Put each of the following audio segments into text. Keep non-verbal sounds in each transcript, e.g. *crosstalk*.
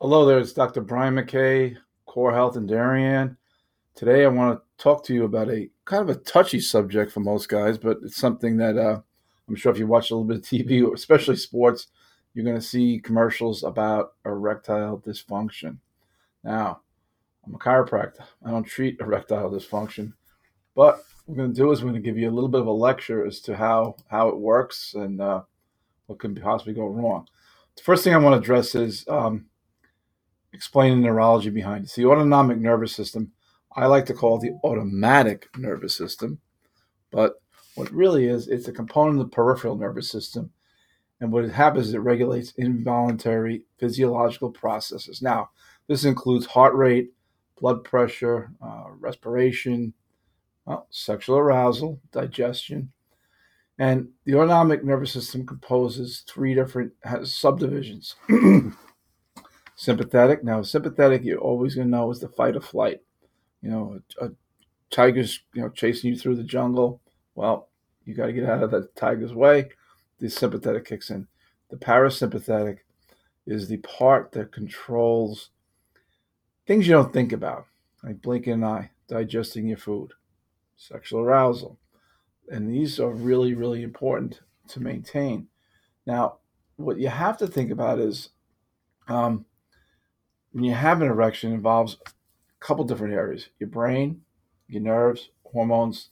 Hello there, it's Dr. Brian McKay, Core Health and Darien. Today I want to talk to you about a kind of a touchy subject for most guys, but it's something that uh, I'm sure if you watch a little bit of TV, *laughs* especially sports, you're going to see commercials about erectile dysfunction. Now, I'm a chiropractor. I don't treat erectile dysfunction, but what we're going to do is we're going to give you a little bit of a lecture as to how, how it works and uh, what could possibly go wrong. The first thing I want to address is um, explain the neurology behind it. So the autonomic nervous system, I like to call the automatic nervous system, but what really is, it's a component of the peripheral nervous system. And what it happens is it regulates involuntary physiological processes. Now, this includes heart rate, blood pressure, uh, respiration, well, sexual arousal, digestion. And the autonomic nervous system composes three different subdivisions. *clears throat* sympathetic. Now, sympathetic, you're always going to know is the fight or flight. You know, a, a tiger's you know chasing you through the jungle. Well, you got to get out of the tiger's way. The sympathetic kicks in. The parasympathetic is the part that controls things you don't think about, like blinking an eye, digesting your food, sexual arousal. And these are really, really important to maintain. Now, what you have to think about is um, when you have an erection, involves a couple different areas your brain, your nerves, hormones,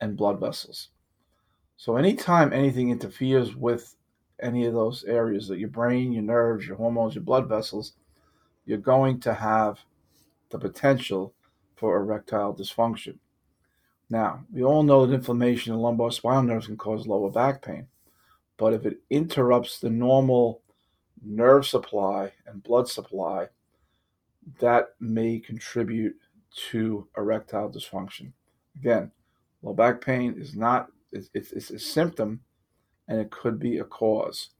and blood vessels. So, anytime anything interferes with any of those areas that your brain, your nerves, your hormones, your blood vessels, you're going to have the potential for erectile dysfunction. Now, we all know that inflammation in lumbar spinal nerves can cause lower back pain, but if it interrupts the normal nerve supply and blood supply, that may contribute to erectile dysfunction. Again, low back pain is not, it's, it's, a symptom and it could be a cause.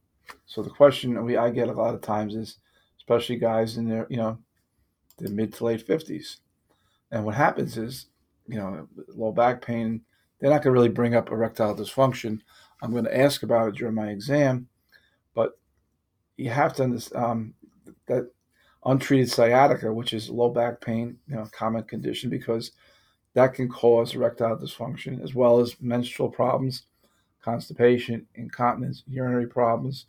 So the question we I get a lot of times is, especially guys in their, you know, their mid to late 50s. And what happens is, you know, low back pain, they're not going to really bring up erectile dysfunction. I'm going to ask about it during my exam, but you have to understand um, that untreated sciatica, which is low back pain, you know, common condition because that can cause erectile dysfunction as well as menstrual problems, constipation, incontinence, urinary problems,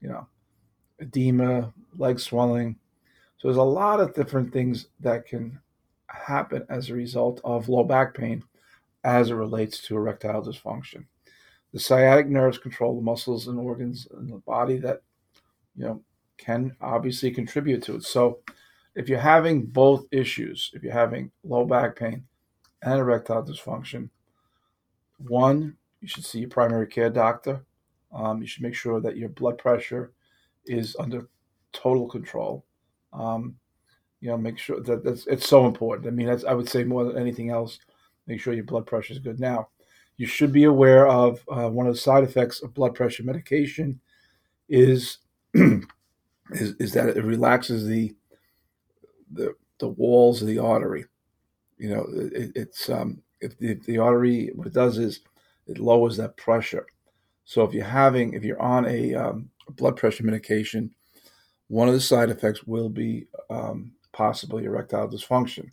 you know, edema, leg swelling. So there's a lot of different things that can happen as a result of low back pain as it relates to erectile dysfunction. The sciatic nerves control the muscles and organs in the body that, you know, can obviously contribute to it. So, if you're having both issues, if you're having low back pain and erectile dysfunction, one, you should see your primary care doctor. Um, you should make sure that your blood pressure is under total control. Um, you know, make sure that that's it's so important. I mean, that's I would say more than anything else, make sure your blood pressure is good. Now, you should be aware of uh, one of the side effects of blood pressure medication is *clears throat* is, is that it relaxes the the the walls of the artery. You know, it, it's um, if the, if the artery what it does is it lowers that pressure. So if you're having if you're on a um, blood pressure medication, one of the side effects will be um, possibly erectile dysfunction.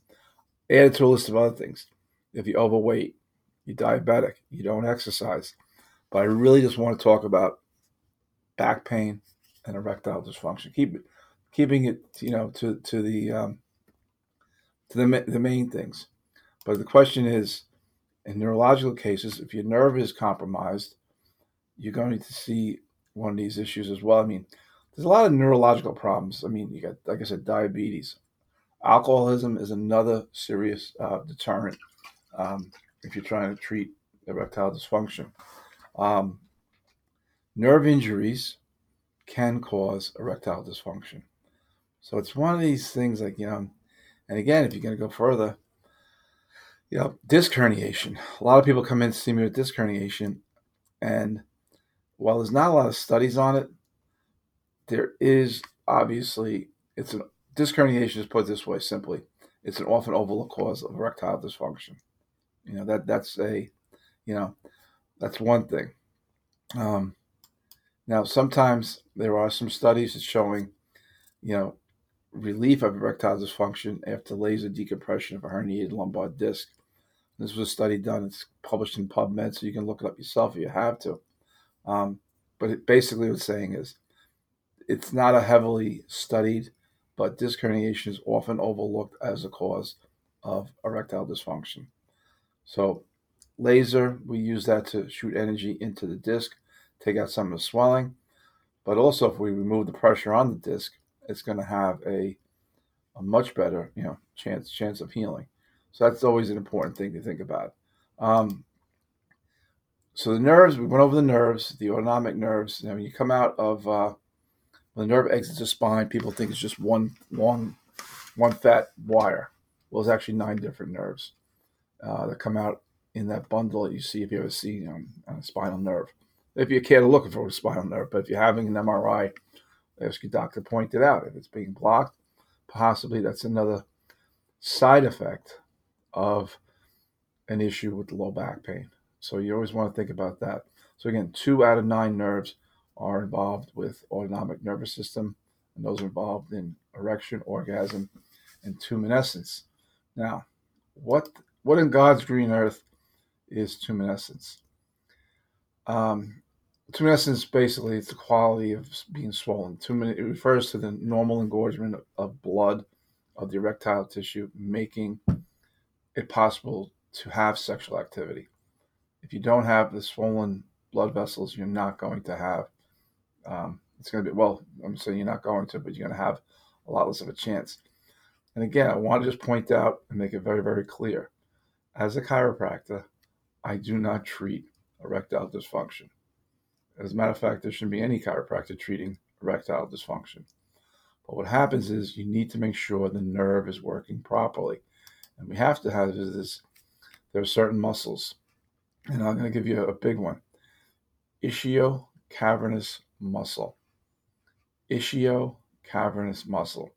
Added to a list of other things. If you're overweight, you're diabetic, you don't exercise. But I really just want to talk about back pain, and erectile dysfunction. Keep keeping it, you know, to to the um, to the the main things. But the question is, in neurological cases, if your nerve is compromised, you're going to see one of these issues as well. I mean, there's a lot of neurological problems. I mean, you got, like I said, diabetes. Alcoholism is another serious uh, deterrent um, if you're trying to treat erectile dysfunction. Um, nerve injuries can cause erectile dysfunction. So it's one of these things like, you know, and again, if you're going to go further, you know, disc herniation. A lot of people come in to see me with disc herniation. And while there's not a lot of studies on it, there is obviously, it's an disc herniation is put this way simply. It's an often overlooked cause of erectile dysfunction. You know, that that's a, you know, that's one thing. Um, now, sometimes there are some studies showing, you know, relief of erectile dysfunction after laser decompression of a herniated lumbar disc. This was a study done. It's published in PubMed, so you can look it up yourself if you have to. Um, but it basically what it's saying is it's not a heavily studied, but disc herniation is often overlooked as a cause of erectile dysfunction. So, laser, we use that to shoot energy into the disc, take out some of the swelling. But also, if we remove the pressure on the disc, it's going to have a, a much better, you know, chance chance of healing. So that's always an important thing to think about. Um, so the nerves, we went over the nerves, the autonomic nerves. Now, when you come out of uh, when the nerve exits the spine, people think it's just one long, one fat wire. Well, it's actually nine different nerves uh, that come out in that bundle that you see if you ever see um, a spinal nerve. If you care to look for a spinal nerve, but if you're having an MRI, ask your doctor to point it out. If it's being blocked, possibly that's another side effect of an issue with low back pain. So you always want to think about that. So again, two out of nine nerves are involved with autonomic nervous system, and those are involved in erection, orgasm, and tumescence. Now, what what in God's green earth is tumescence? Um, tumescence basically it's the quality of being swollen. Tumen, it refers to the normal engorgement of blood of the erectile tissue, making it possible to have sexual activity. If you don't have the swollen blood vessels, you're not going to have um, it's going to be, well, I'm saying you're not going to, but you're going to have a lot less of a chance. And again, I want to just point out and make it very, very clear. As a chiropractor, I do not treat erectile dysfunction. As a matter of fact, there shouldn't be any chiropractor treating erectile dysfunction. But what happens is you need to make sure the nerve is working properly. And we have to have this, there are certain muscles. And I'm going to give you a big one. Ischio cavernous muscle. Ischio cavernous muscle.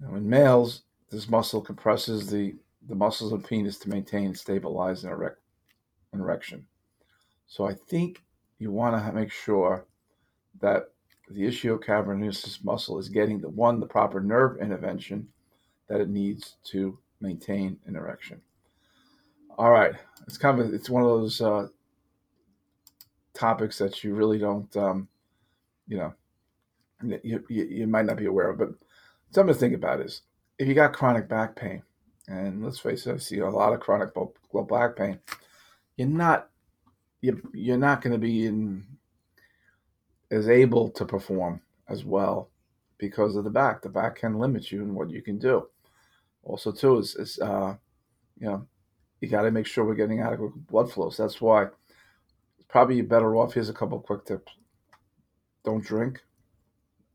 Now, in males, this muscle compresses the, the muscles of the penis to maintain and stabilize an, erect, an erection. So I think you want to make sure that the ischio cavernous muscle is getting the one, the proper nerve intervention that it needs to maintain an erection. All right, it's kind of it's one of those uh, topics that you really don't, um, you know, you, you, you, might not be aware of. But something to think about is if you got chronic back pain, and let's face it, I see a lot of chronic back pain. You're not you're, you're not going to be in as able to perform as well because of the back. The back can limit you in what you can do. Also, too, is, is uh, you know, you got to make sure we're getting adequate blood flows. That's why probably better off. Here's a couple quick tips: don't drink,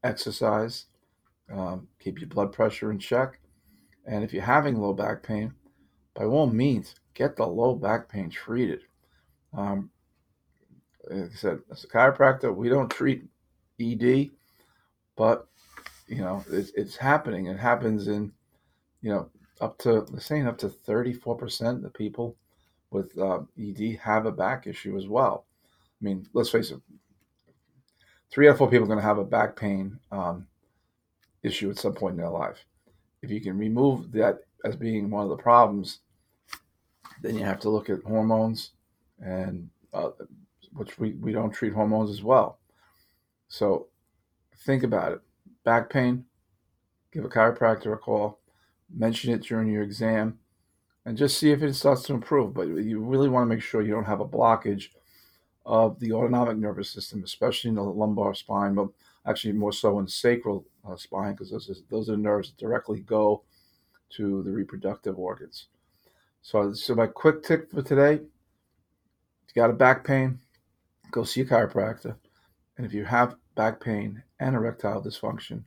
exercise, um, keep your blood pressure in check, and if you're having low back pain, by all means, get the low back pain treated. Um, like I said, as a chiropractor, we don't treat ED, but you know it's, it's happening. It happens in you know up to they're saying up to 34% of people with uh, ED have a back issue as well. I mean, let's face it, three out of four people are going to have a back pain um, issue at some point in their life. If you can remove that as being one of the problems, then you have to look at hormones, and uh, which we, we don't treat hormones as well. So think about it. Back pain, give a chiropractor a call, mention it during your exam and just see if it starts to improve. But you really want to make sure you don't have a blockage of the autonomic nervous system, especially in the lumbar spine, but actually more so in the sacral uh, spine, because those, those are nerves that directly go to the reproductive organs. So, so my quick tip for today: if you got a back pain, go see a chiropractor, and if you have back pain and erectile dysfunction,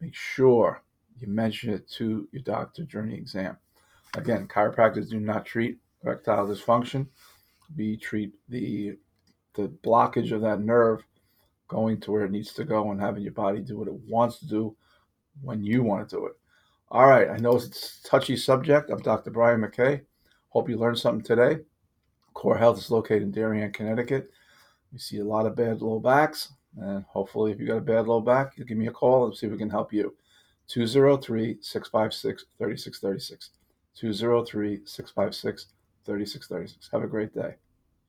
make sure you mention it to your doctor during the exam. Again, chiropractors do not treat erectile dysfunction. We treat the the blockage of that nerve going to where it needs to go and having your body do what it wants to do when you want to do it. All right, I know it's a touchy subject. I'm Dr. Brian McKay. Hope you learned something today. Core Health is located in Darien, Connecticut. We see a lot of bad low backs. And hopefully, if you got a bad low back, you give me a call and see if we can help you. 203 656 3636. 203 656 3636. Have a great day.